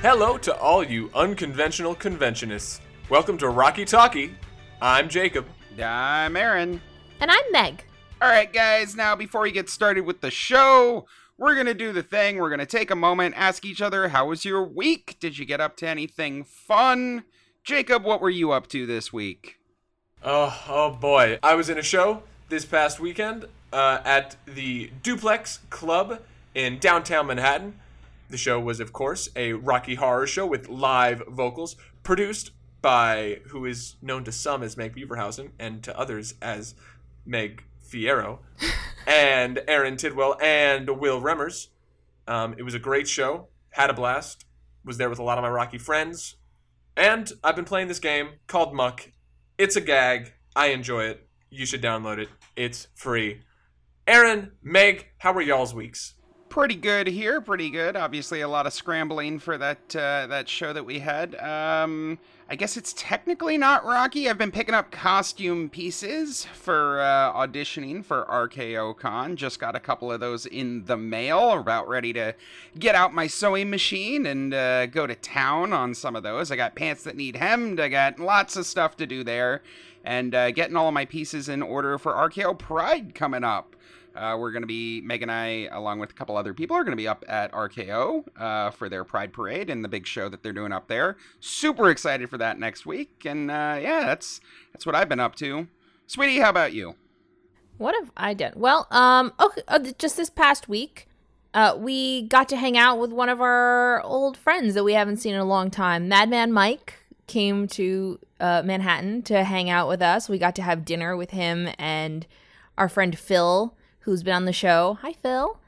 Hello to all you unconventional conventionists. Welcome to Rocky Talkie. I'm Jacob. I'm Aaron. And I'm Meg. All right, guys, now before we get started with the show, we're going to do the thing. We're going to take a moment, ask each other, how was your week? Did you get up to anything fun? Jacob, what were you up to this week? Oh, oh boy. I was in a show this past weekend uh, at the Duplex Club in downtown Manhattan. The show was, of course, a Rocky Horror show with live vocals, produced by who is known to some as Meg Beaverhausen and to others as Meg Fierro, and Aaron Tidwell and Will Remmers. Um, it was a great show. Had a blast. Was there with a lot of my Rocky friends. And I've been playing this game called Muck. It's a gag. I enjoy it. You should download it. It's free. Aaron, Meg, how were y'all's weeks? Pretty good here, pretty good. Obviously, a lot of scrambling for that uh, that show that we had. Um, I guess it's technically not Rocky. I've been picking up costume pieces for uh, auditioning for RKO Con. Just got a couple of those in the mail. About ready to get out my sewing machine and uh, go to town on some of those. I got pants that need hemmed. I got lots of stuff to do there, and uh, getting all of my pieces in order for RKO Pride coming up. Uh, we're going to be, Meg and I, along with a couple other people, are going to be up at RKO uh, for their Pride Parade and the big show that they're doing up there. Super excited for that next week. And uh, yeah, that's that's what I've been up to. Sweetie, how about you? What have I done? Well, um, okay, uh, just this past week, uh, we got to hang out with one of our old friends that we haven't seen in a long time. Madman Mike came to uh, Manhattan to hang out with us. We got to have dinner with him and our friend Phil who's been on the show. Hi, Phil.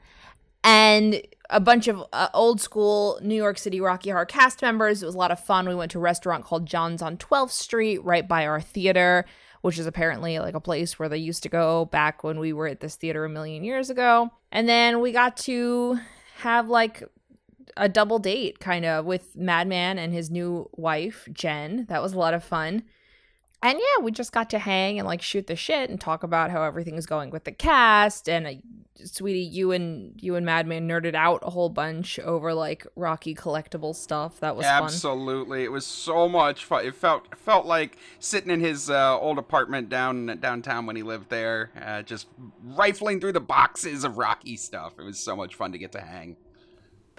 And a bunch of uh, old school New York City Rocky Horror cast members. It was a lot of fun. We went to a restaurant called John's on 12th Street, right by our theater, which is apparently like a place where they used to go back when we were at this theater a million years ago. And then we got to have like a double date kind of with Madman and his new wife, Jen. That was a lot of fun and yeah, we just got to hang and like shoot the shit and talk about how everything's going with the cast. And uh, sweetie, you and you and Madman nerded out a whole bunch over like Rocky collectible stuff. That was absolutely. Fun. It was so much fun. It felt felt like sitting in his uh, old apartment down downtown when he lived there, uh, just rifling through the boxes of Rocky stuff. It was so much fun to get to hang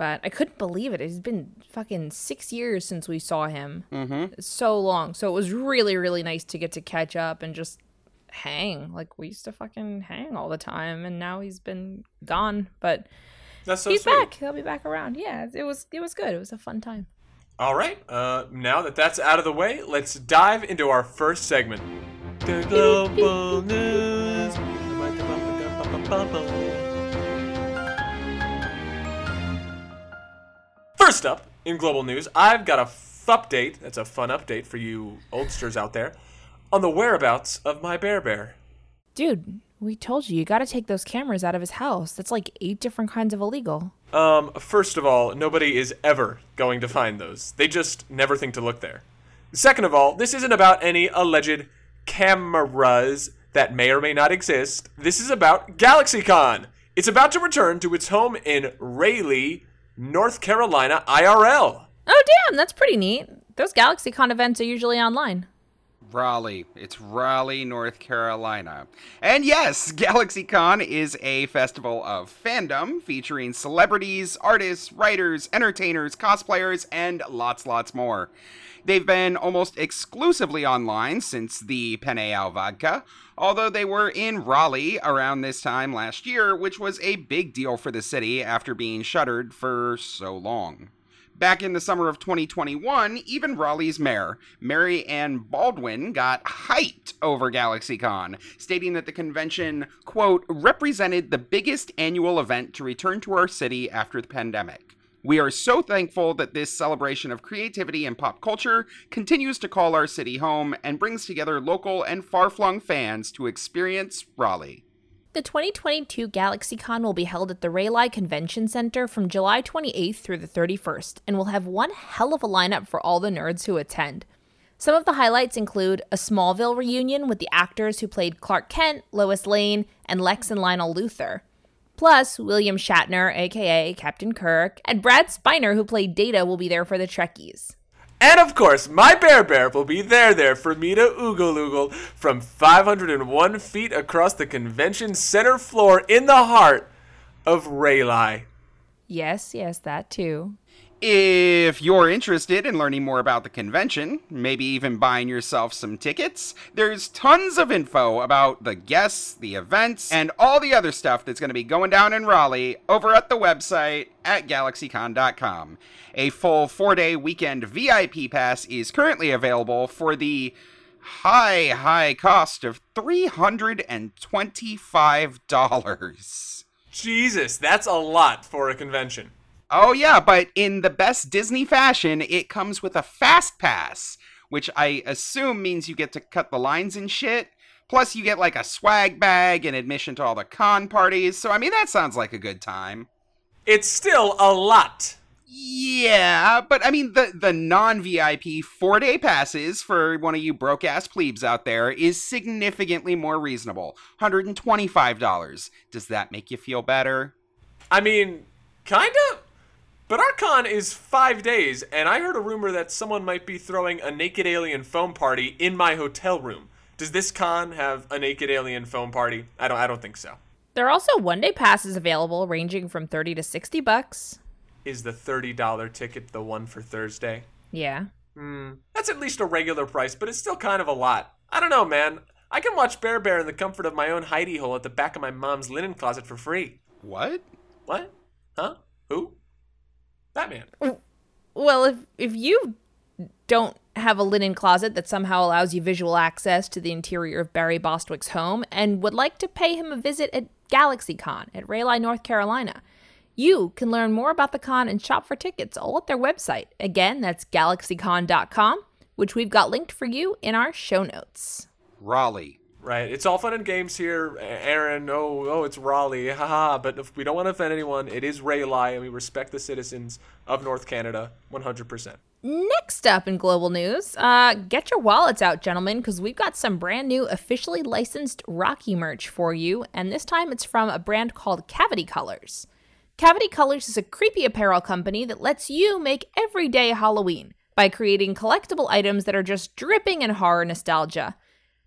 but I couldn't believe it. It's been fucking six years since we saw him. Mm-hmm. so long. So it was really, really nice to get to catch up and just hang. Like we used to fucking hang all the time, and now he's been gone. But so he's sweet. back. He'll be back around. Yeah, it was it was good. It was a fun time. All right. Uh, now that that's out of the way, let's dive into our first segment. The global news. First up in global news, I've got a f- update. That's a fun update for you oldsters out there on the whereabouts of my bear bear. Dude, we told you you got to take those cameras out of his house. That's like eight different kinds of illegal. Um, first of all, nobody is ever going to find those. They just never think to look there. Second of all, this isn't about any alleged cameras that may or may not exist. This is about GalaxyCon. It's about to return to its home in Raleigh, North Carolina IRL. Oh, damn, that's pretty neat. Those GalaxyCon events are usually online. Raleigh. It's Raleigh, North Carolina. And yes, GalaxyCon is a festival of fandom featuring celebrities, artists, writers, entertainers, cosplayers, and lots, lots more. They've been almost exclusively online since the Penny Vodka, although they were in Raleigh around this time last year, which was a big deal for the city after being shuttered for so long. Back in the summer of 2021, even Raleigh's mayor, Mary Ann Baldwin, got hyped over GalaxyCon, stating that the convention, quote, represented the biggest annual event to return to our city after the pandemic. We are so thankful that this celebration of creativity and pop culture continues to call our city home and brings together local and far flung fans to experience Raleigh. The 2022 GalaxyCon will be held at the Raleigh Convention Center from July 28th through the 31st and will have one hell of a lineup for all the nerds who attend. Some of the highlights include a Smallville reunion with the actors who played Clark Kent, Lois Lane, and Lex and Lionel Luthor Plus, William Shatner, aka Captain Kirk, and Brent Spiner, who played Data, will be there for the Trekkies. And of course, my Bear Bear will be there there for me to oogle oogle from 501 feet across the convention center floor in the heart of Rayleigh. Yes, yes, that too. If you're interested in learning more about the convention, maybe even buying yourself some tickets, there's tons of info about the guests, the events, and all the other stuff that's going to be going down in Raleigh over at the website at galaxycon.com. A full four day weekend VIP pass is currently available for the high, high cost of $325. Jesus, that's a lot for a convention. Oh, yeah, but in the best Disney fashion, it comes with a fast pass, which I assume means you get to cut the lines and shit. Plus, you get like a swag bag and admission to all the con parties. So, I mean, that sounds like a good time. It's still a lot. Yeah, but I mean, the, the non VIP four day passes for one of you broke ass plebes out there is significantly more reasonable $125. Does that make you feel better? I mean, kinda. But our con is five days, and I heard a rumor that someone might be throwing a naked alien foam party in my hotel room. Does this con have a naked alien foam party? I don't. I don't think so. There are also one day passes available, ranging from thirty to sixty bucks. Is the thirty dollar ticket the one for Thursday? Yeah. Hmm. That's at least a regular price, but it's still kind of a lot. I don't know, man. I can watch Bear Bear in the comfort of my own hidey hole at the back of my mom's linen closet for free. What? What? Huh? Who? Batman. Well, if if you don't have a linen closet that somehow allows you visual access to the interior of Barry Bostwick's home and would like to pay him a visit at GalaxyCon at Raleigh, North Carolina, you can learn more about the con and shop for tickets all at their website. Again, that's galaxycon.com, which we've got linked for you in our show notes. Raleigh. Right. It's all fun and games here, Aaron. Oh, oh, it's Raleigh. Haha. But if we don't want to offend anyone, it is Rayleigh, and we respect the citizens of North Canada 100%. Next up in global news, uh, get your wallets out, gentlemen, because we've got some brand new officially licensed Rocky merch for you, and this time it's from a brand called Cavity Colors. Cavity Colors is a creepy apparel company that lets you make everyday Halloween by creating collectible items that are just dripping in horror nostalgia.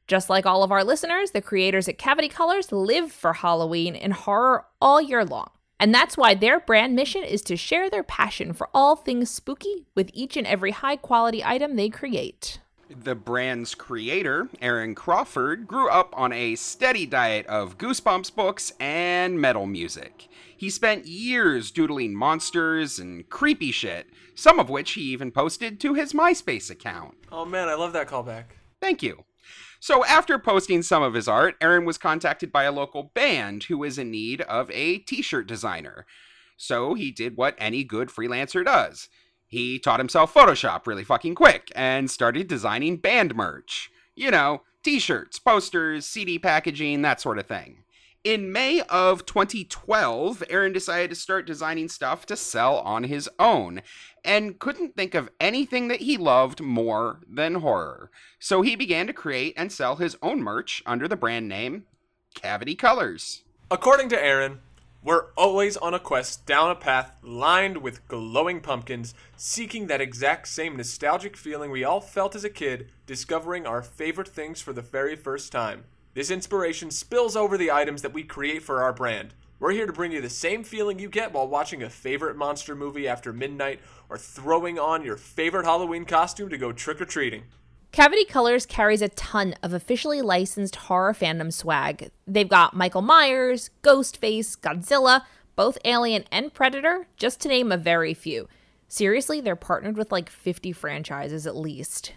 Just like all of our listeners, the creators at Cavity Colors live for Halloween and horror all year long. And that's why their brand mission is to share their passion for all things spooky with each and every high quality item they create. The brand's creator, Aaron Crawford, grew up on a steady diet of Goosebumps books and metal music. He spent years doodling monsters and creepy shit, some of which he even posted to his MySpace account. Oh man, I love that callback. Thank you. So, after posting some of his art, Aaron was contacted by a local band who was in need of a t shirt designer. So, he did what any good freelancer does he taught himself Photoshop really fucking quick and started designing band merch. You know, t shirts, posters, CD packaging, that sort of thing. In May of 2012, Aaron decided to start designing stuff to sell on his own and couldn't think of anything that he loved more than horror. So he began to create and sell his own merch under the brand name Cavity Colors. According to Aaron, we're always on a quest down a path lined with glowing pumpkins, seeking that exact same nostalgic feeling we all felt as a kid, discovering our favorite things for the very first time. This inspiration spills over the items that we create for our brand. We're here to bring you the same feeling you get while watching a favorite monster movie after midnight or throwing on your favorite Halloween costume to go trick or treating. Cavity Colors carries a ton of officially licensed horror fandom swag. They've got Michael Myers, Ghostface, Godzilla, both Alien and Predator, just to name a very few. Seriously, they're partnered with like 50 franchises at least.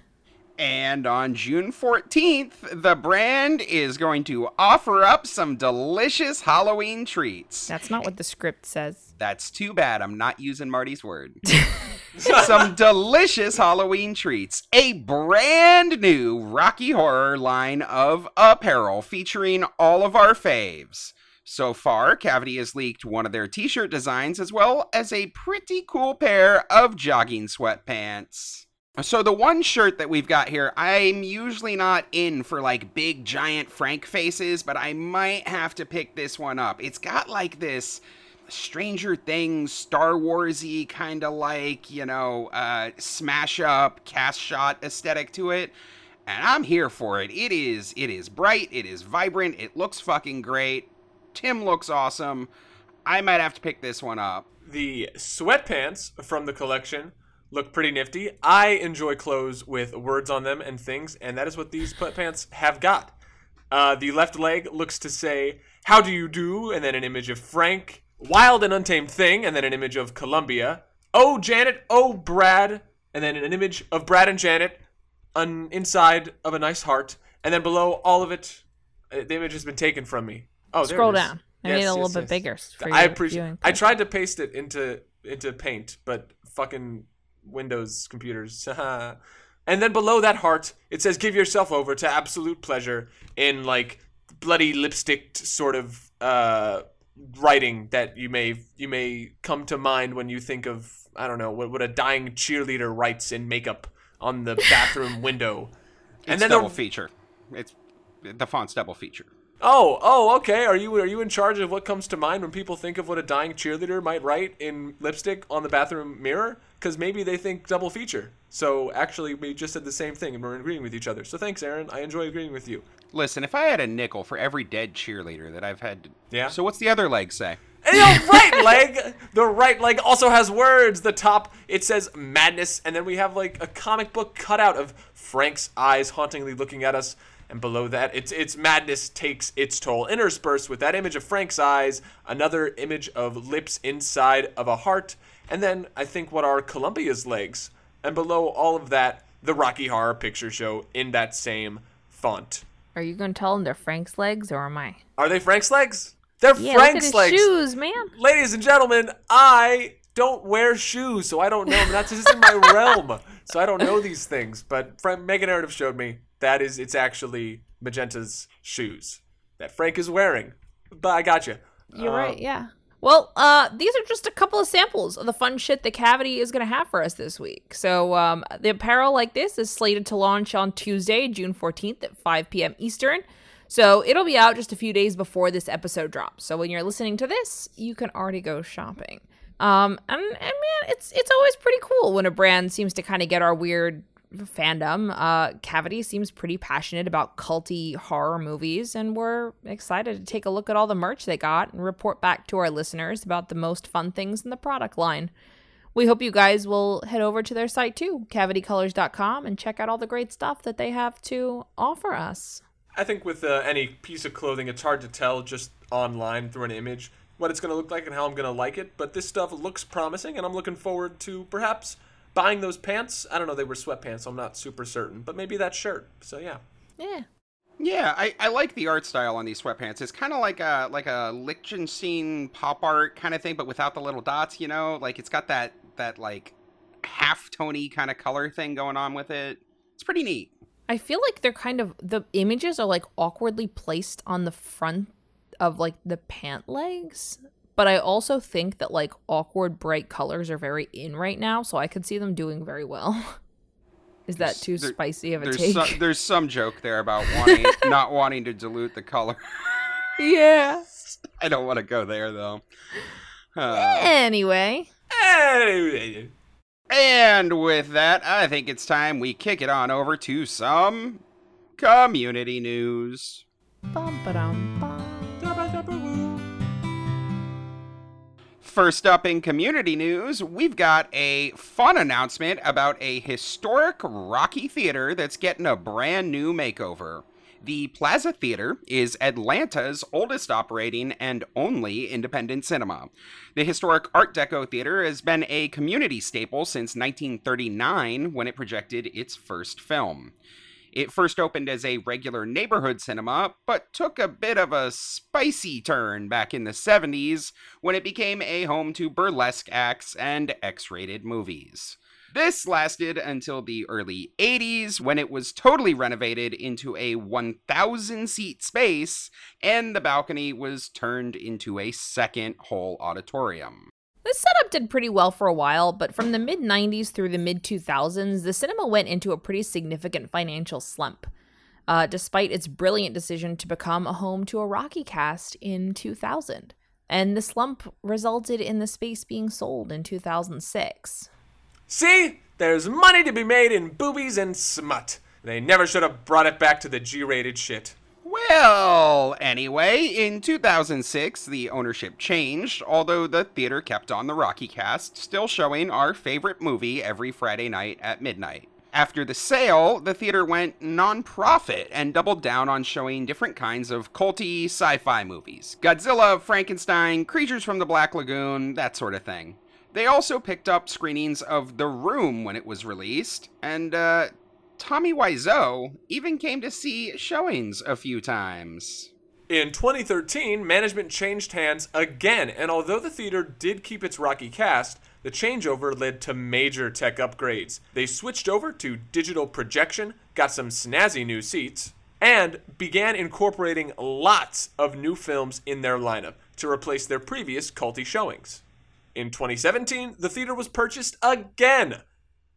And on June 14th, the brand is going to offer up some delicious Halloween treats. That's not what the script says. That's too bad. I'm not using Marty's word. some delicious Halloween treats. A brand new Rocky Horror line of apparel featuring all of our faves. So far, Cavity has leaked one of their t shirt designs as well as a pretty cool pair of jogging sweatpants. So the one shirt that we've got here, I'm usually not in for like big giant Frank faces, but I might have to pick this one up. It's got like this Stranger Things, Star Warsy kind of like, you know, uh, smash up, cast shot aesthetic to it. And I'm here for it. It is it is bright, it is vibrant, it looks fucking great. Tim looks awesome. I might have to pick this one up. The sweatpants from the collection look pretty nifty. I enjoy clothes with words on them and things, and that is what these pants have got. Uh, the left leg looks to say, How do you do? And then an image of Frank. Wild and Untamed Thing, and then an image of Columbia. Oh, Janet, oh, Brad, and then an image of Brad and Janet an inside of a nice heart, and then below all of it, uh, the image has been taken from me. Oh, there Scroll down. I Yes, made it a little yes, bit bigger. I appreciate. I tried to paste it into into Paint, but fucking Windows computers. and then below that heart, it says, "Give yourself over to absolute pleasure." In like bloody lipstick sort of uh, writing that you may you may come to mind when you think of I don't know what what a dying cheerleader writes in makeup on the bathroom window. It's and then double the, feature. It's the font's double feature. Oh, oh, okay. Are you are you in charge of what comes to mind when people think of what a dying cheerleader might write in lipstick on the bathroom mirror? Because maybe they think double feature. So actually, we just said the same thing and we're agreeing with each other. So thanks, Aaron. I enjoy agreeing with you. Listen, if I had a nickel for every dead cheerleader that I've had to... Yeah? So what's the other leg say? And the right leg, the right leg also has words. The top it says madness, and then we have like a comic book cutout of Frank's eyes hauntingly looking at us. And below that, it's it's madness takes its toll. Interspersed with that image of Frank's eyes, another image of lips inside of a heart, and then I think what are Columbia's legs. And below all of that, the Rocky Horror Picture Show in that same font. Are you going to tell them they're Frank's legs or am I? Are they Frank's legs? They're Yeah, Frank's look at his legs shoes, man. ladies and gentlemen, I don't wear shoes, so I don't know. That's just in my realm, so I don't know these things. But Frank, Mega Narrative showed me that is it's actually Magenta's shoes that Frank is wearing. But I got you. You're right, yeah. Well, uh, these are just a couple of samples of the fun shit the Cavity is going to have for us this week. So, um, the apparel like this is slated to launch on Tuesday, June 14th at 5 p.m. Eastern. So, it'll be out just a few days before this episode drops. So, when you're listening to this, you can already go shopping. Um, and, and man, it's it's always pretty cool when a brand seems to kind of get our weird fandom. Uh, Cavity seems pretty passionate about culty horror movies, and we're excited to take a look at all the merch they got and report back to our listeners about the most fun things in the product line. We hope you guys will head over to their site too, cavitycolors.com, and check out all the great stuff that they have to offer us. I think with uh, any piece of clothing, it's hard to tell just online through an image what it's going to look like and how I'm going to like it. But this stuff looks promising, and I'm looking forward to perhaps buying those pants. I don't know, they were sweatpants, so I'm not super certain. But maybe that shirt. So yeah. Yeah. Yeah, I, I like the art style on these sweatpants. It's kind of like a like a Lichtenstein pop art kind of thing, but without the little dots. You know, like it's got that that like half tony kind of color thing going on with it. It's pretty neat. I feel like they're kind of the images are like awkwardly placed on the front of like the pant legs. But I also think that like awkward bright colors are very in right now, so I could see them doing very well. Is that too there- spicy of a There's take? some, there's some joke there about wanting not wanting to dilute the color. yeah. I don't want to go there though. Uh, Anyway, Hey! and with that, I think it's time we kick it on over to some community news. bum ba-dum First up in community news, we've got a fun announcement about a historic Rocky theater that's getting a brand new makeover. The Plaza Theater is Atlanta's oldest operating and only independent cinema. The historic Art Deco theater has been a community staple since 1939 when it projected its first film. It first opened as a regular neighborhood cinema, but took a bit of a spicy turn back in the 70s when it became a home to burlesque acts and X rated movies. This lasted until the early 80s when it was totally renovated into a 1,000 seat space and the balcony was turned into a second whole auditorium. This setup did pretty well for a while, but from the mid 90s through the mid 2000s, the cinema went into a pretty significant financial slump. Uh, despite its brilliant decision to become a home to a Rocky cast in 2000. And the slump resulted in the space being sold in 2006. See? There's money to be made in boobies and smut. They never should have brought it back to the G rated shit. Well, anyway, in 2006, the ownership changed, although the theater kept on the Rocky cast, still showing our favorite movie every Friday night at midnight. After the sale, the theater went non-profit and doubled down on showing different kinds of culty sci-fi movies. Godzilla, Frankenstein, Creatures from the Black Lagoon, that sort of thing. They also picked up screenings of The Room when it was released, and uh, Tommy Wiseau even came to see showings a few times. In 2013, management changed hands again, and although the theater did keep its Rocky cast, the changeover led to major tech upgrades. They switched over to digital projection, got some snazzy new seats, and began incorporating lots of new films in their lineup to replace their previous culty showings. In 2017, the theater was purchased again,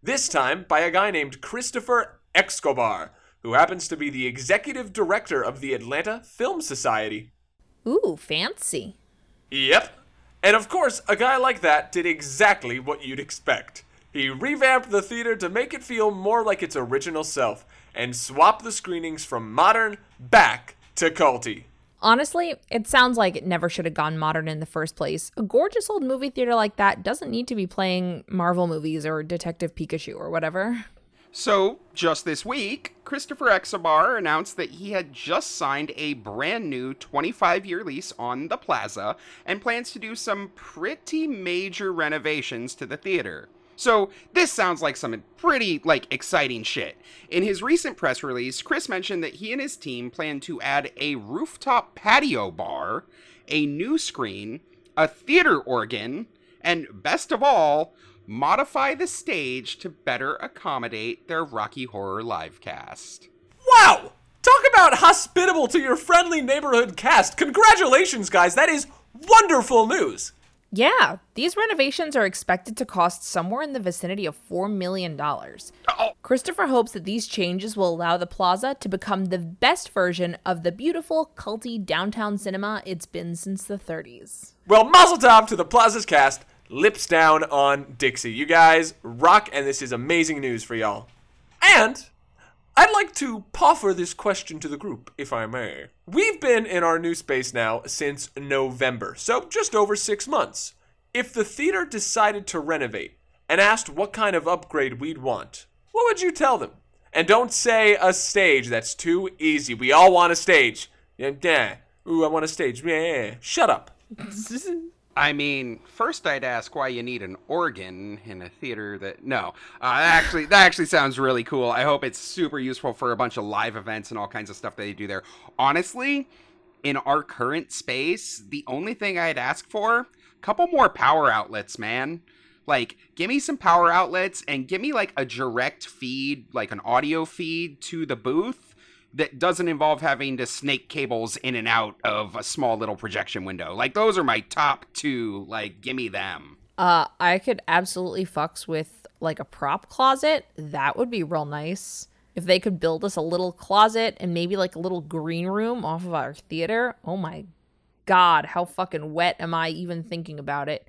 this time by a guy named Christopher Escobar, who happens to be the executive director of the Atlanta Film Society. Ooh, fancy. Yep. And of course, a guy like that did exactly what you'd expect. He revamped the theater to make it feel more like its original self and swapped the screenings from modern back to culty. Honestly, it sounds like it never should have gone modern in the first place. A gorgeous old movie theater like that doesn't need to be playing Marvel movies or Detective Pikachu or whatever. So, just this week, Christopher Escobar announced that he had just signed a brand new 25 year lease on the plaza and plans to do some pretty major renovations to the theater. So, this sounds like some pretty like exciting shit. In his recent press release, Chris mentioned that he and his team plan to add a rooftop patio bar, a new screen, a theater organ, and best of all, modify the stage to better accommodate their Rocky Horror live cast. Wow! Talk about hospitable to your friendly neighborhood cast. Congratulations, guys. That is wonderful news. Yeah, these renovations are expected to cost somewhere in the vicinity of $4 million. Oh. Christopher hopes that these changes will allow the plaza to become the best version of the beautiful, culty downtown cinema it's been since the 30s. Well, mazel tov to the Plaza's cast. Lips down on Dixie. You guys rock, and this is amazing news for y'all. And I'd like to proffer this question to the group, if I may. We've been in our new space now since November, so just over six months. If the theater decided to renovate and asked what kind of upgrade we'd want, what would you tell them? And don't say a stage, that's too easy. We all want a stage. Yeah. Ooh, I want a stage. Shut up. I mean, first I'd ask why you need an organ in a theater that no, uh, actually that actually sounds really cool. I hope it's super useful for a bunch of live events and all kinds of stuff that they do there. Honestly, in our current space, the only thing I'd ask for, a couple more power outlets, man. Like, give me some power outlets and give me like a direct feed, like an audio feed to the booth that doesn't involve having to snake cables in and out of a small little projection window. Like those are my top two. Like, give me them. Uh, I could absolutely fucks with like a prop closet. That would be real nice. If they could build us a little closet and maybe like a little green room off of our theater. Oh my god, how fucking wet am I even thinking about it?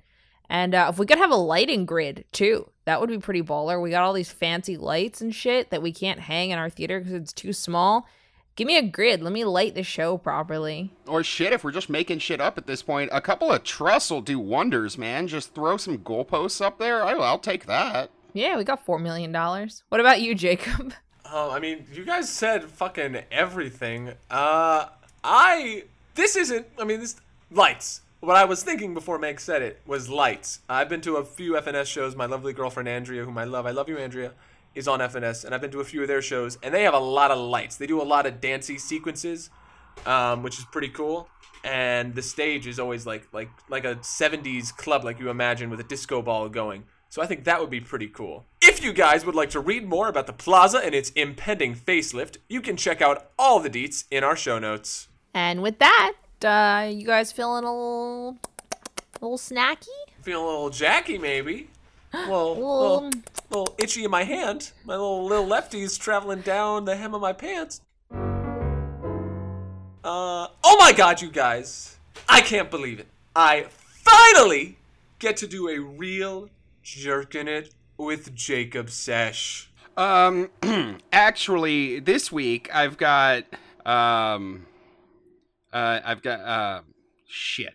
And uh, if we could have a lighting grid too, that would be pretty baller. We got all these fancy lights and shit that we can't hang in our theater because it's too small. Give me a grid. Let me light the show properly. Or shit, if we're just making shit up at this point, a couple of truss will do wonders, man. Just throw some goalposts up there. I, I'll take that. Yeah, we got $4 million. What about you, Jacob? Oh, I mean, you guys said fucking everything. Uh, I. This isn't. I mean, this. Lights. What I was thinking before Meg said it was lights. I've been to a few FNS shows. My lovely girlfriend Andrea, whom I love. I love you, Andrea is on FNS, and I've been to a few of their shows, and they have a lot of lights. They do a lot of dancey sequences, um, which is pretty cool. And the stage is always like like like a '70s club, like you imagine, with a disco ball going. So I think that would be pretty cool. If you guys would like to read more about the plaza and its impending facelift, you can check out all the deets in our show notes. And with that, uh, you guys feeling a little, a little snacky? Feeling a little jacky, maybe. Little, Well- little, little itchy in my hand. My little little lefty's traveling down the hem of my pants. Uh, oh my god, you guys. I can't believe it. I finally get to do a real jerkin' it with Jacob Sesh. Um, actually, this week I've got um, uh, I've got uh, shit.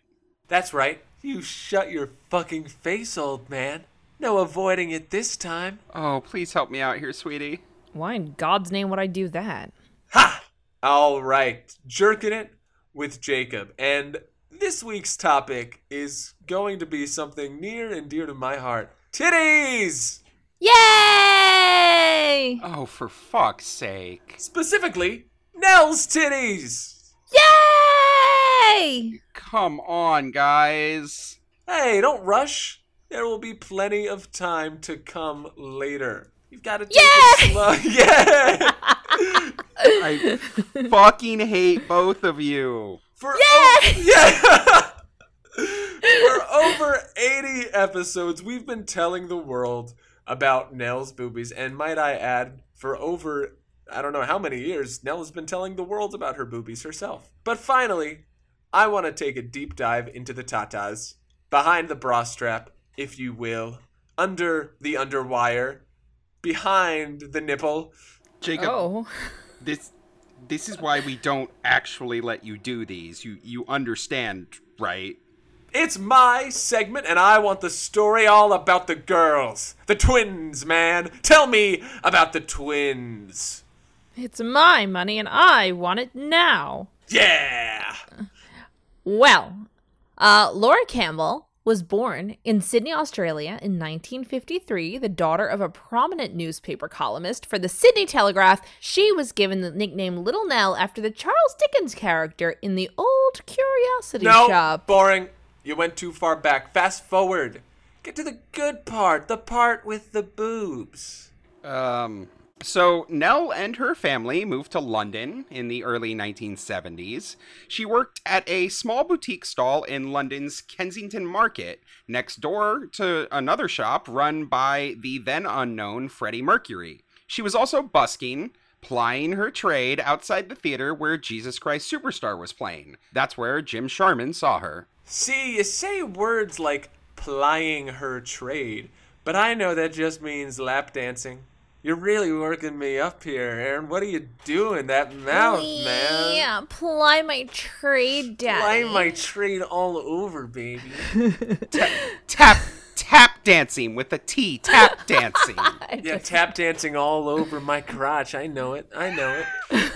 That's right. You shut your fucking face, old man. No avoiding it this time. Oh, please help me out here, sweetie. Why in God's name would I do that? Ha! All right, jerking it with Jacob. And this week's topic is going to be something near and dear to my heart titties! Yay! Oh, for fuck's sake. Specifically, Nell's titties! Yay! Come on, guys. Hey, don't rush. There will be plenty of time to come later. You've got to take Yay! it slow. Yeah! I fucking hate both of you. For o- yeah. For over 80 episodes, we've been telling the world about Nell's boobies, and might I add, for over I don't know how many years, Nell has been telling the world about her boobies herself. But finally, I want to take a deep dive into the tatas, behind the bra strap, if you will, under the underwire, behind the nipple. Jacob, Oh. this this is why we don't actually let you do these. You you understand, right? It's my segment, and I want the story all about the girls. The twins, man. Tell me about the twins. It's my money and I want it now. Yeah! Well, uh, Laura Campbell was born in Sydney, Australia in 1953, the daughter of a prominent newspaper columnist for the Sydney Telegraph. She was given the nickname Little Nell after the Charles Dickens character in the old Curiosity No, Shop. boring. You went too far back. Fast forward. Get to the good part, the part with the boobs. Um, so Nell and her family moved to London in the early 1970s. She worked at a small boutique stall in London's Kensington Market, next door to another shop run by the then unknown Freddie Mercury. She was also busking, plying her trade outside the theater where Jesus Christ Superstar was playing. That's where Jim Sharman saw her. See, you say words like plying her trade, but I know that just means lap dancing. You're really working me up here, Aaron. What are you doing? That mouth, man. Yeah, ply my trade, daddy. Ply my trade all over, baby. Tap, tap dancing with a T, tap dancing. Yeah, tap dancing all over my crotch. I know it. I know it.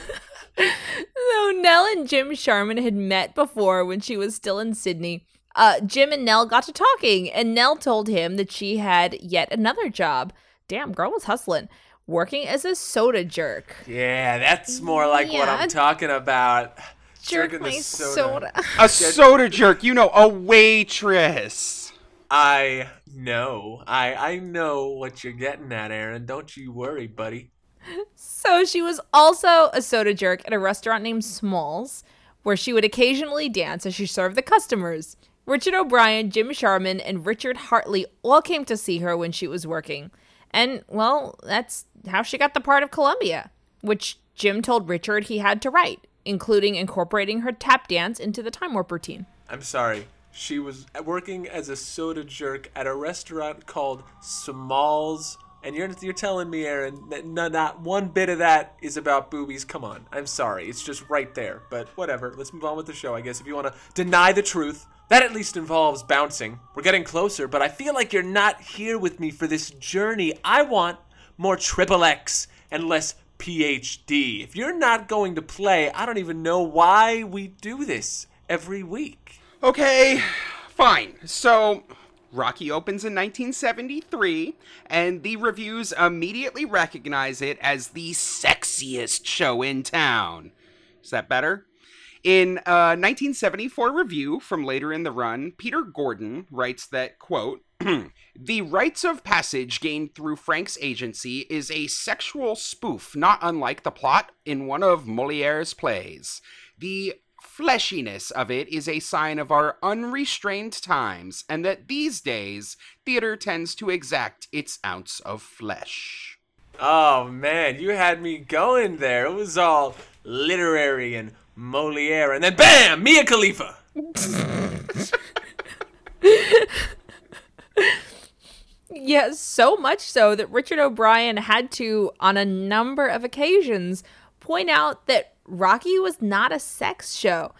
So Nell and Jim Sharman had met before when she was still in Sydney. Uh, Jim and Nell got to talking, and Nell told him that she had yet another job. Damn, girl was hustling, working as a soda jerk. Yeah, that's more like what I'm talking about. Jerk Jerking my the soda. A soda jerk, you know, a waitress. I know. I I know what you're getting at, Aaron. Don't you worry, buddy. So she was also a soda jerk at a restaurant named Smalls, where she would occasionally dance as she served the customers. Richard O'Brien, Jim Sharman, and Richard Hartley all came to see her when she was working. And, well, that's how she got the part of Columbia, which Jim told Richard he had to write, including incorporating her tap dance into the Time Warp routine. I'm sorry. She was working as a soda jerk at a restaurant called Smalls. And you're, you're telling me, Aaron, that no, not one bit of that is about boobies. Come on. I'm sorry. It's just right there. But whatever. Let's move on with the show, I guess. If you want to deny the truth, that at least involves bouncing. We're getting closer, but I feel like you're not here with me for this journey. I want more triple X and less PhD. If you're not going to play, I don't even know why we do this every week. Okay, fine. So, Rocky opens in 1973, and the reviews immediately recognize it as the sexiest show in town. Is that better? In uh, a 1974 review from later in the run, Peter Gordon writes that, quote, the rites of passage gained through Frank's agency is a sexual spoof not unlike the plot in one of Moliere's plays. The fleshiness of it is a sign of our unrestrained times, and that these days theater tends to exact its ounce of flesh. Oh man, you had me going there. It was all literary and Moliere, and then bam, Mia Khalifa. Yes, so much so that Richard O'Brien had to, on a number of occasions, point out that Rocky was not a sex show.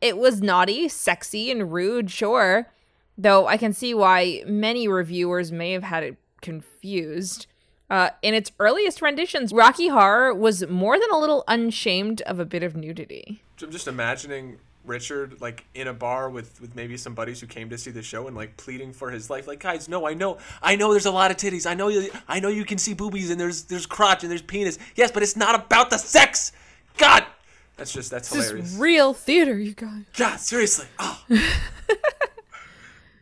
It was naughty, sexy, and rude, sure, though I can see why many reviewers may have had it confused. Uh, in its earliest renditions, Rocky Horror was more than a little unshamed of a bit of nudity. I'm just imagining Richard like in a bar with with maybe some buddies who came to see the show and like pleading for his life. Like, guys, no, I know, I know, there's a lot of titties. I know, you, I know you can see boobies and there's there's crotch and there's penis. Yes, but it's not about the sex. God, that's just that's This hilarious. is real theater, you guys. God, seriously. Oh.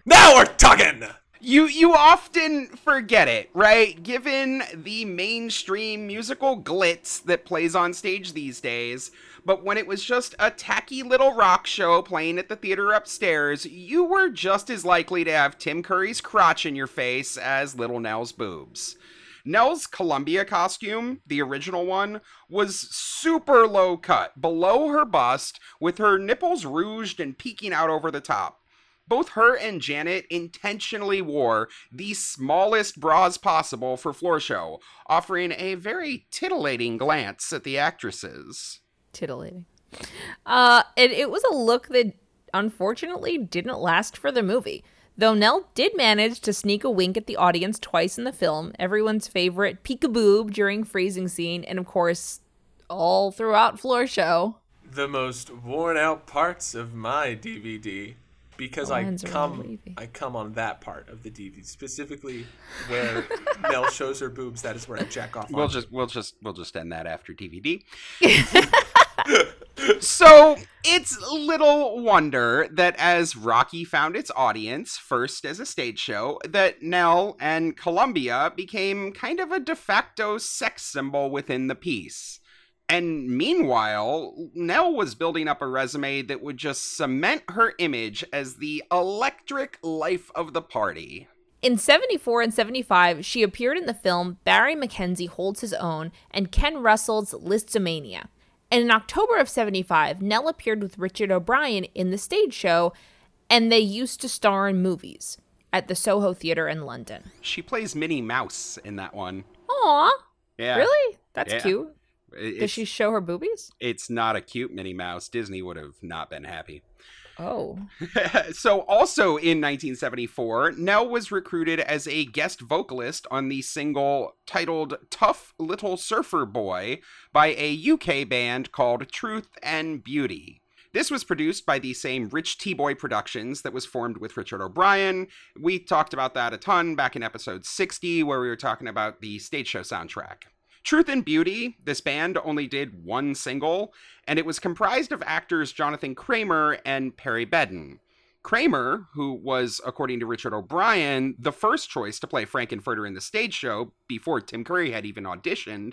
now we're talking. You you often forget it, right? Given the mainstream musical glitz that plays on stage these days, but when it was just a tacky little rock show playing at the theater upstairs, you were just as likely to have Tim Curry's crotch in your face as Little Nell's boobs. Nell's Columbia costume, the original one, was super low cut, below her bust, with her nipples rouged and peeking out over the top both her and Janet intentionally wore the smallest bras possible for floor show, offering a very titillating glance at the actresses. titillating. Uh, and it was a look that unfortunately didn't last for the movie. Though Nell did manage to sneak a wink at the audience twice in the film, everyone's favorite peekaboo during freezing scene, and of course, all throughout floor show. The most worn out parts of my DVD because I come wavy. I come on that part of the DVD specifically where Nell shows her boobs. That is where I jack off. We'll on. just we'll just we'll just end that after DVD. so it's little wonder that as Rocky found its audience first as a stage show, that Nell and Columbia became kind of a de facto sex symbol within the piece. And meanwhile, Nell was building up a resume that would just cement her image as the electric life of the party. In 74 and 75, she appeared in the film Barry McKenzie Holds His Own and Ken Russell's Lisztomania. And in October of 75, Nell appeared with Richard O'Brien in the stage show, and they used to star in movies at the Soho Theatre in London. She plays Minnie Mouse in that one. Aw, Yeah. really? That's Yeah. cute. Does she show her boobies? it's not a cute Minnie Mouse. Disney would have not been happy. Oh. so, also in 1974, Nell was recruited as a guest vocalist on the single titled Tough Little Surfer Boy by a UK band called Truth and Beauty. This was produced by the same Rich T Boy Productions that was formed with Richard O'Brien. We talked about that a ton back in episode 60, where we were talking about the stage show soundtrack. Truth and Beauty, this band only did one single, and it was comprised of actors Jonathan Kramer and Perry Bedden. Kramer, who was, according to Richard O'Brien, the first choice to play Frankenfurter in the stage show before Tim Curry had even auditioned,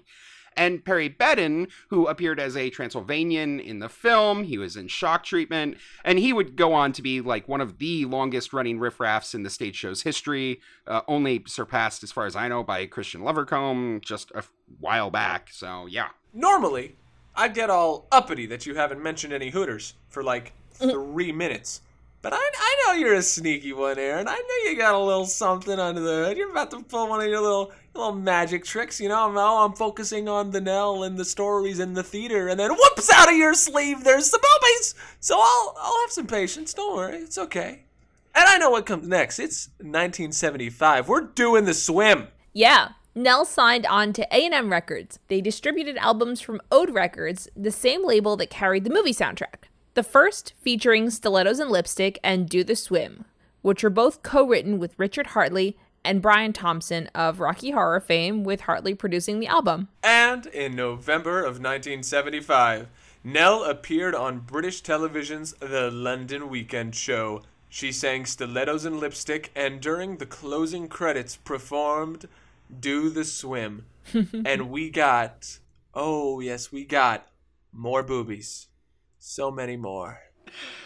and Perry Bedden, who appeared as a Transylvanian in the film. He was in shock treatment, and he would go on to be like one of the longest running riffraffs in the stage show's history, uh, only surpassed, as far as I know, by Kristian Lavercombe just a while back. So, yeah. Normally, I'd get all uppity that you haven't mentioned any Hooters for like three minutes. But I, I know you're a sneaky one, Aaron. I know you got a little something under the hood. You're about to pull one of your little little magic tricks. You know, now oh, I'm focusing on the Nell and the stories in the theater, and then whoops, out of your sleeve, there's the boobies. So I'll I'll have some patience. Don't worry, it's okay. And I know what comes next. It's 1975. We're doing the swim. Yeah. Nell signed on to A&M Records. They distributed albums from Ode Records, the same label that carried the movie soundtrack. The first featuring Stilettos and Lipstick and Do the Swim, which were both co-written with Richard Hartley and Brian Thompson of Rocky Horror fame, with Hartley producing the album. And in November of 1975, Nell appeared on British television's The London Weekend Show. She sang Stilettos and Lipstick and during the closing credits performed Do the Swim. and we got, oh yes, we got more boobies. So many more.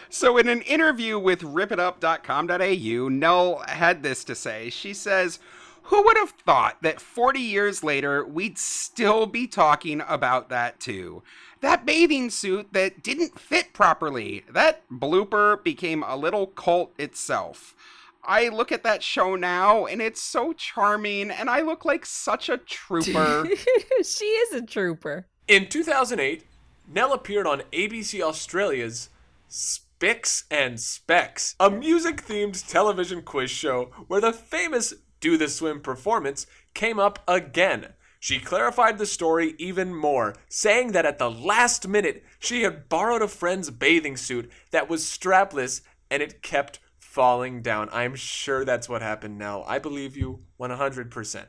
So, in an interview with ripitup.com.au, Nell had this to say. She says, Who would have thought that 40 years later we'd still be talking about that too? That bathing suit that didn't fit properly. That blooper became a little cult itself. I look at that show now and it's so charming, and I look like such a trooper. she is a trooper. In 2008, Nell appeared on ABC Australia's Spicks and Specks, a music themed television quiz show where the famous Do the Swim performance came up again. She clarified the story even more, saying that at the last minute she had borrowed a friend's bathing suit that was strapless and it kept falling down. I'm sure that's what happened now. I believe you 100%.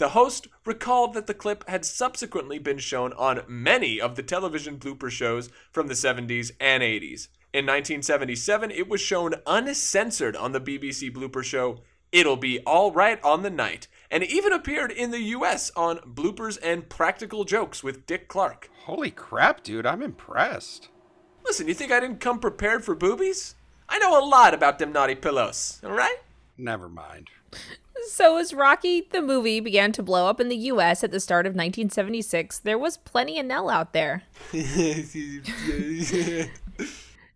The host recalled that the clip had subsequently been shown on many of the television blooper shows from the 70s and 80s. In 1977, it was shown uncensored on the BBC blooper show It'll Be All Right on the Night, and even appeared in the US on Bloopers and Practical Jokes with Dick Clark. Holy crap, dude, I'm impressed. Listen, you think I didn't come prepared for boobies? I know a lot about them naughty pillows, alright? Never mind. So, as Rocky the movie began to blow up in the US at the start of 1976, there was plenty of Nell out there.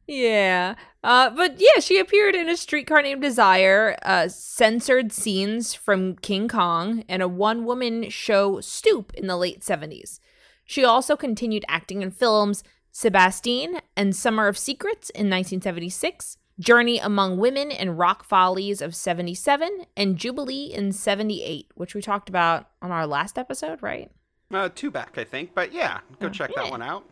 Yeah. Uh, but yeah, she appeared in a streetcar named Desire, uh, censored scenes from King Kong, and a one woman show Stoop in the late 70s. She also continued acting in films Sebastian and Summer of Secrets in 1976, Journey Among Women and Rock Follies of 77, and Jubilee in 78, which we talked about on our last episode, right? Uh, two back, I think, but yeah, go Oh, check that one out.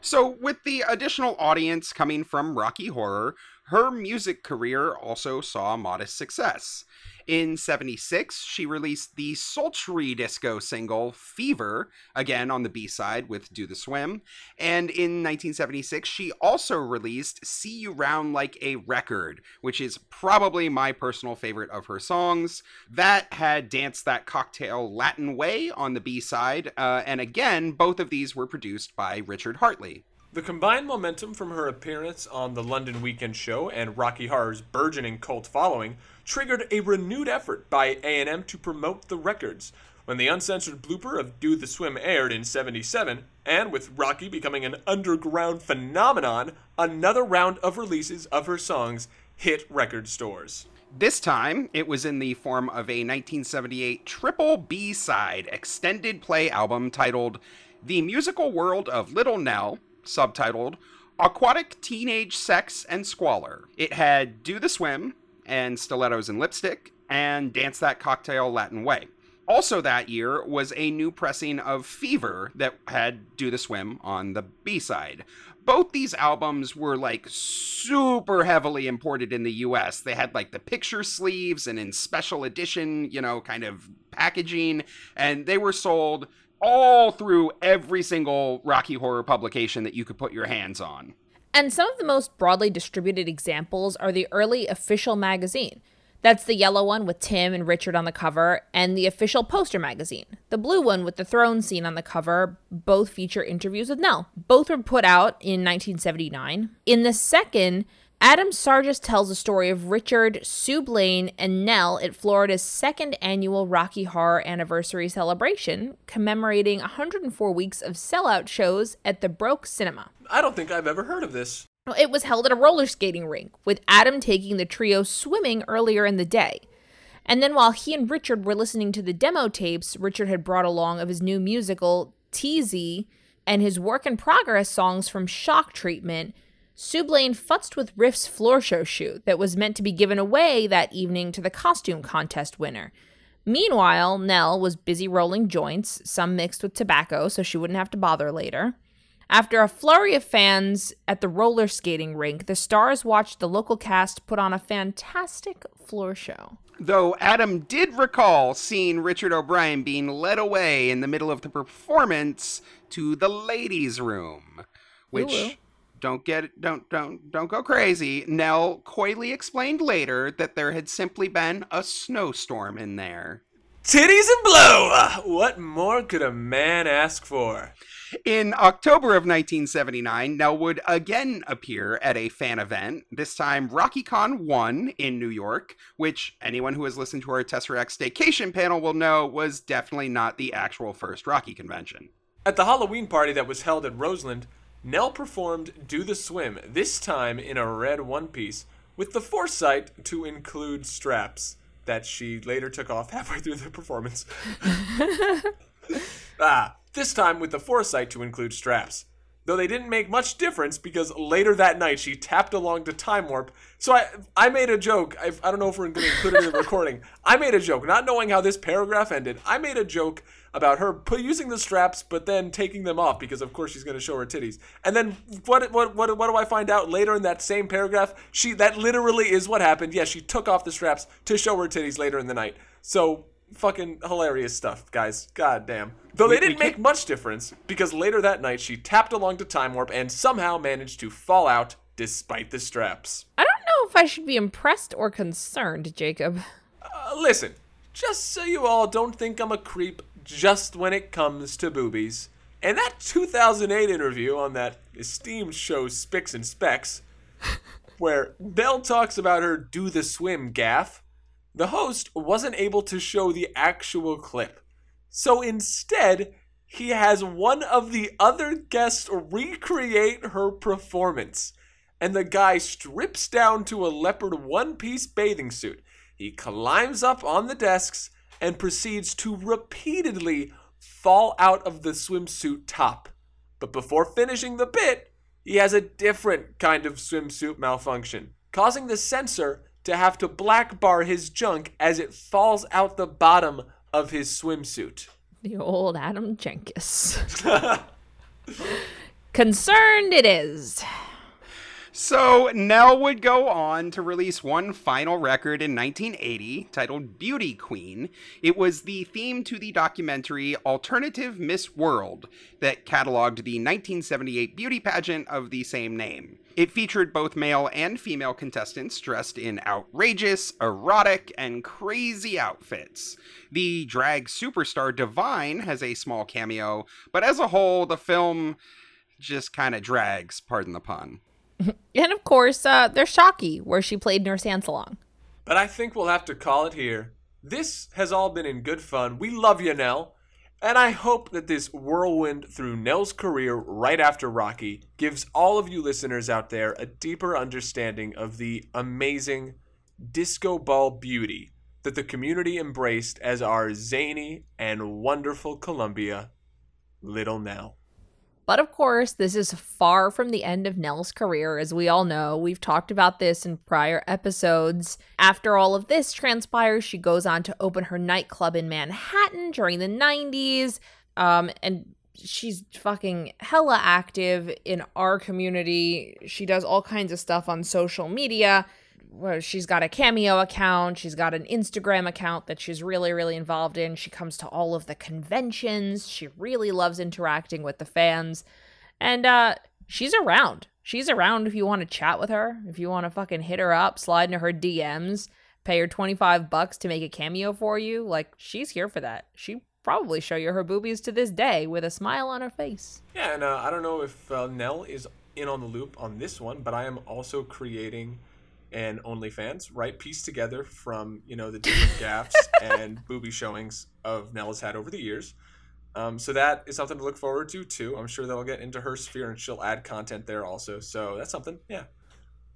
So, with the additional audience coming from Rocky Horror, her music career also saw modest success. In 76, she released the sultry disco single Fever, again on the B side with Do the Swim. And in 1976, she also released See You Round Like a Record, which is probably my personal favorite of her songs. That had Dance That Cocktail Latin Way on the B side. Uh, and again, both of these were produced by Richard Hartley. The combined momentum from her appearance on the London Weekend Show and Rocky Horror's burgeoning cult following triggered a renewed effort by A&M to promote the records. When the uncensored blooper of Do the Swim aired in 77, and with Rocky becoming an underground phenomenon, another round of releases of her songs hit record stores. This time, it was in the form of a 1978 triple B side extended play album titled The Musical World of Little Nell, subtitled Aquatic Teenage Sex and Squalor. It had Do the Swim and Stilettos and Lipstick and Dance That Cocktail Latin Way. Also that year was a new pressing of Fever that had Do the Swim on the B side. Both these albums were like super heavily imported in the US. They had like the picture sleeves and in special edition, you know, kind of packaging, and they were sold all through every single Rocky Horror publication that you could put your hands on. And some of the most broadly distributed examples are the early official magazine. That's the yellow one with Tim and Richard on the cover, and the official poster magazine. The blue one with the throne scene on the cover both feature interviews with Nell. Both were put out in 1979. In the second, Adam Sargis tells the story of Richard, Sue Blane, and Nell at Florida's second annual Rocky Horror Anniversary celebration, commemorating 104 weeks of sellout shows at the Broke Cinema. I don't think I've ever heard of this. It was held at a roller skating rink, with Adam taking the trio swimming earlier in the day. And then while he and Richard were listening to the demo tapes Richard had brought along of his new musical, TZ, and his work in progress songs from Shock Treatment, Sue Blane futzed with Riff's floor show shoot that was meant to be given away that evening to the costume contest winner. Meanwhile, Nell was busy rolling joints, some mixed with tobacco so she wouldn't have to bother later. After a flurry of fans at the roller skating rink, the stars watched the local cast put on a fantastic floor show. Though Adam did recall seeing Richard O'Brien being led away in the middle of the performance to the ladies' room, which Ooh. Don't get don't don't don't go crazy. Nell coyly explained later that there had simply been a snowstorm in there. Titties and blow! What more could a man ask for? In October of 1979, Nell would again appear at a fan event, this time RockyCon 1 in New York, which anyone who has listened to our Tesseract Staycation panel will know was definitely not the actual first Rocky convention. At the Halloween party that was held at Roseland, Nell performed Do the Swim, this time in a red one piece, with the foresight to include straps that she later took off halfway through the performance. ah, this time with the foresight to include straps. Though they didn't make much difference because later that night she tapped along to Time Warp. So I I made a joke. I, I don't know if we're going to include it in the recording. I made a joke, not knowing how this paragraph ended. I made a joke about her put, using the straps, but then taking them off because of course she's going to show her titties. And then what, what what what do I find out later in that same paragraph? She that literally is what happened. Yes, she took off the straps to show her titties later in the night. So fucking hilarious stuff, guys. God damn. Though they didn't make much difference because later that night she tapped along to Time Warp and somehow managed to fall out despite the straps. I don't know if I should be impressed or concerned, Jacob. Uh, listen, just so you all don't think I'm a creep just when it comes to boobies. In that 2008 interview on that esteemed show Spicks and Specks, where Nell talks about her do the swim gaff, the host wasn't able to show the actual clip. So instead, he has one of the other guests recreate her performance. And the guy strips down to a leopard one piece bathing suit. He climbs up on the desks and proceeds to repeatedly fall out of the swimsuit top. But before finishing the bit, he has a different kind of swimsuit malfunction, causing the censor to have to black bar his junk as it falls out the bottom of his swimsuit. The old Adam Jenkins. Concerned it is. So, Nell would go on to release one final record in 1980 titled Beauty Queen. It was the theme to the documentary Alternative Miss World that cataloged the 1978 beauty pageant of the same name. It featured both male and female contestants dressed in outrageous, erotic, and crazy outfits. The drag superstar Divine has a small cameo, but as a whole, the film just kind of drags, pardon the pun. and of course, uh, there's Shocky, where she played Nurse Ansalong. But I think we'll have to call it here. This has all been in good fun. We love you, Nell. And I hope that this whirlwind through Nell's career right after Rocky gives all of you listeners out there a deeper understanding of the amazing disco ball beauty that the community embraced as our zany and wonderful Columbia, Little Nell. But of course, this is far from the end of Nell's career, as we all know. We've talked about this in prior episodes. After all of this transpires, she goes on to open her nightclub in Manhattan during the 90s. Um, and she's fucking hella active in our community. She does all kinds of stuff on social media where she's got a cameo account she's got an instagram account that she's really really involved in. She comes to all of the conventions. She really loves interacting with the fans. And uh she's around. She's around if you want to chat with her if you want to fucking hit her up slide into her dms pay her 25 bucks to make a cameo for you. Like she's here for that. She probably show you her boobies to this day with a smile on her face. Yeah and uh, i don't know if uh, nell is in on the loop on this one but i am also creating and OnlyFans, right? Pieced together from you know the different gaffs and booby showings of Nella's had over the years. Um, so that is something to look forward to too. I'm sure they'll get into her sphere and she'll add content there also. So that's something, yeah.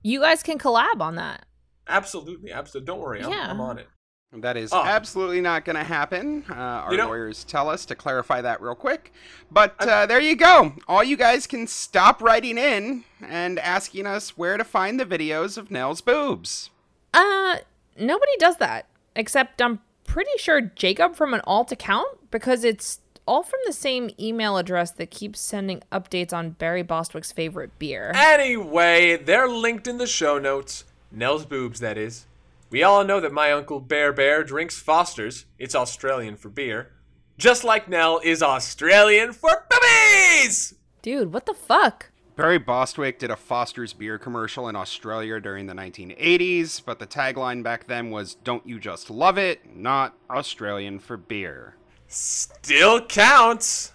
You guys can collab on that. Absolutely, absolutely. Don't worry, I'm, yeah. I'm on it. That is oh. absolutely not going to happen. Uh, our you know, lawyers tell us to clarify that real quick. But uh, there you go. All you guys can stop writing in and asking us where to find the videos of Nell's boobs. Uh, nobody does that. Except I'm pretty sure Jacob from an alt account because it's all from the same email address that keeps sending updates on Barry Bostwick's favorite beer. Anyway, they're linked in the show notes. Nell's boobs, that is. We all know that my uncle Bear Bear drinks Foster's. It's Australian for beer. Just like Nell is Australian for boobies! Dude, what the fuck? Barry Bostwick did a Foster's beer commercial in Australia during the 1980s, but the tagline back then was Don't You Just Love It, not Australian for beer. Still counts.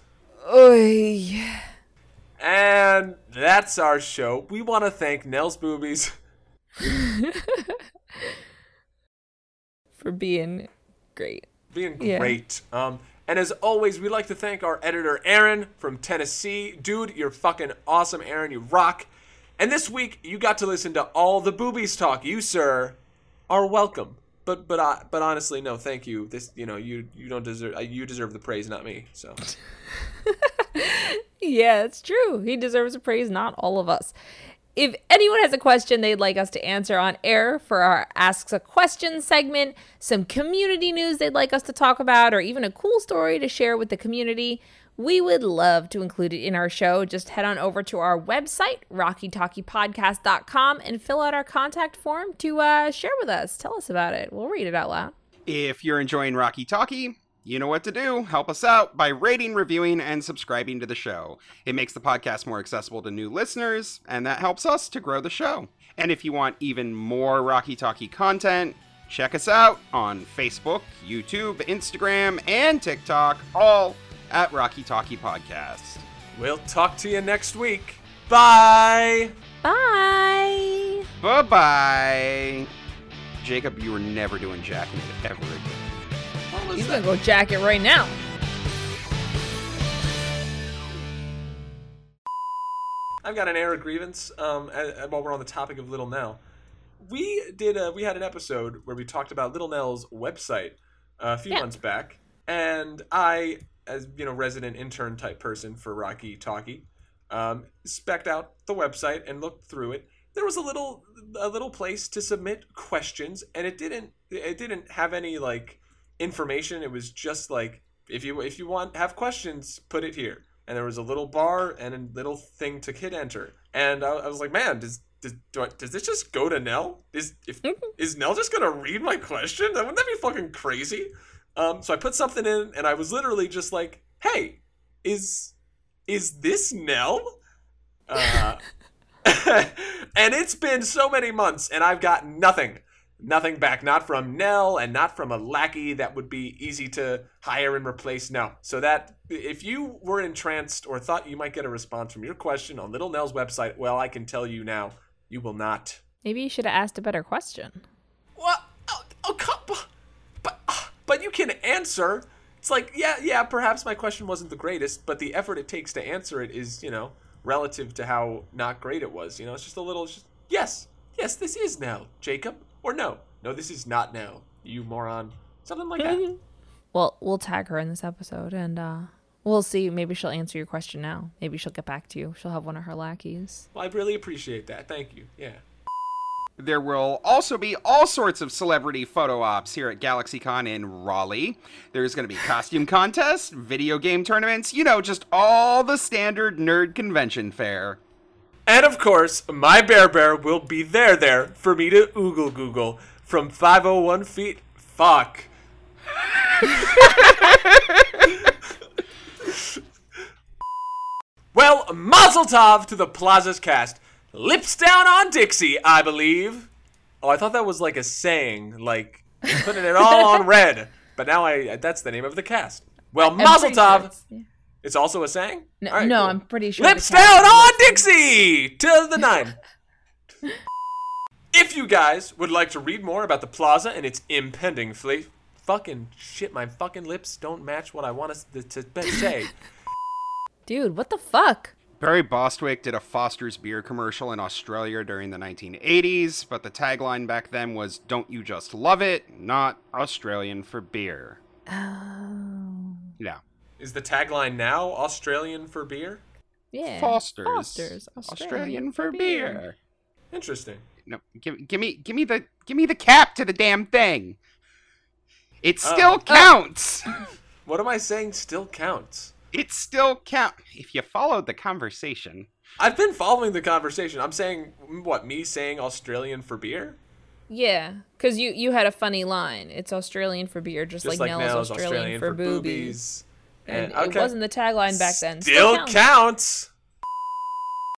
Oy. And that's our show. We want to thank Nels Boobies. For being great. being Yeah. great. Um, and as always, we'd like to thank our editor, Aaron from Tennessee. Dude, you're fucking awesome, Aaron. You rock. And this week, you got to listen to all the boobies talk. You, sir, are welcome. But but uh, but honestly, no, thank you. This you know you you don't deserve uh, you deserve the praise, not me. So Yeah, it's true. He deserves a praise, not all of us. If anyone has a question they'd like us to answer on air for our Asks a Question segment, some community news they'd like us to talk about, or even a cool story to share with the community, we would love to include it in our show. Just head on over to our website, rockytalkypodcast.com, and fill out our contact form to uh, share with us. Tell us about it. We'll read it out loud. If you're enjoying Rocky Talkie, you know what to do. Help us out by rating, reviewing, and subscribing to the show. It makes the podcast more accessible to new listeners, and that helps us to grow the show. And if you want even more Rocky Talkie content, check us out on Facebook, YouTube, Instagram, and TikTok, all at Rocky Talkie Podcast. we'll talk to you next week. Bye. Bye. Bye bye. Jacob, you were never doing jacking it ever again. What was He's gonna go jack it right now. I've got an air of grievance. Um, a- a- while we're on the topic of Little Nell, we did a, we had an episode where we talked about Little Nell's website uh, a few Yeah. months back, and I, as you know, resident intern type person for Rocky Talkie, um, specked out the website and looked through it. There was a little a little place to submit questions, and it didn't it didn't have any like information. It was just like if you if you want have questions, put it here. And there was a little bar and a little thing to hit enter. And I, I was like, man, does does do I, does this just go to Nell? Is if is Nell just gonna read my question? Wouldn't that be fucking crazy? Um, so I put something in, and I was literally just like, hey, is is this Nell? Uh, and it's been so many months, and I've got nothing. Nothing back, not from Nell and not from a lackey that would be easy to hire and replace. No. So that if you were entranced or thought you might get a response from your question on Little Nell's website, well, I can tell you now, you will not. Maybe you should have asked a better question. What? Oh, oh come, but ah, but you can answer. It's like yeah, yeah. Perhaps my question wasn't the greatest, but the effort it takes to answer it is, you know, relative to how not great it was. You know, it's just a little. Just, yes, yes, this is now, Jacob, or no, no, this is not now, you moron. Something like that. Well, we'll tag her in this episode and uh we'll see. Maybe she'll answer your question now. Maybe she'll get back to you. She'll have one of her lackeys. Well, I really appreciate that. Thank you. Yeah. There will also be all sorts of celebrity photo ops here at GalaxyCon in Raleigh. There's going to be costume contests, video game tournaments, you know, just all the standard nerd convention fare. And of course, my Bear Bear will be there there for me to oogle google from 501 feet. Fuck. well, Mazel Tov to the Plaza's cast. Lips down on Dixie, I believe. Oh, I thought that was like a saying, like putting it all on red. But now I that's the name of the cast. Well, Mazel Tov. It's- also a saying? No, All right, no cool. I'm pretty sure. Lips down on lips- Dixie to the nine. if you guys would like to read more about the plaza and its impending fleet, fucking shit, my fucking lips don't match what I want us to, to say. Dude, what the fuck? Barry Bostwick did a Foster's beer commercial in Australia during the 1980s, but the tagline back then was Don't You Just Love It, not Australian for beer. Oh. Yeah. Is the tagline now Australian for beer? Yeah. Foster's. Foster's. Australian for beer. Interesting. No, give, give me give me the give me the cap to the damn thing. It Oh. still counts. What am I saying still counts? It still count. If you followed the conversation, I've been following the conversation. I'm saying, what, me saying Australian for beer? Yeah, because you you had a funny line. It's Australian for beer, just, Just like, like, Nell's Nell's Australian, for, boobies. And And, okay. it wasn't the tagline back then. Still counts. counts.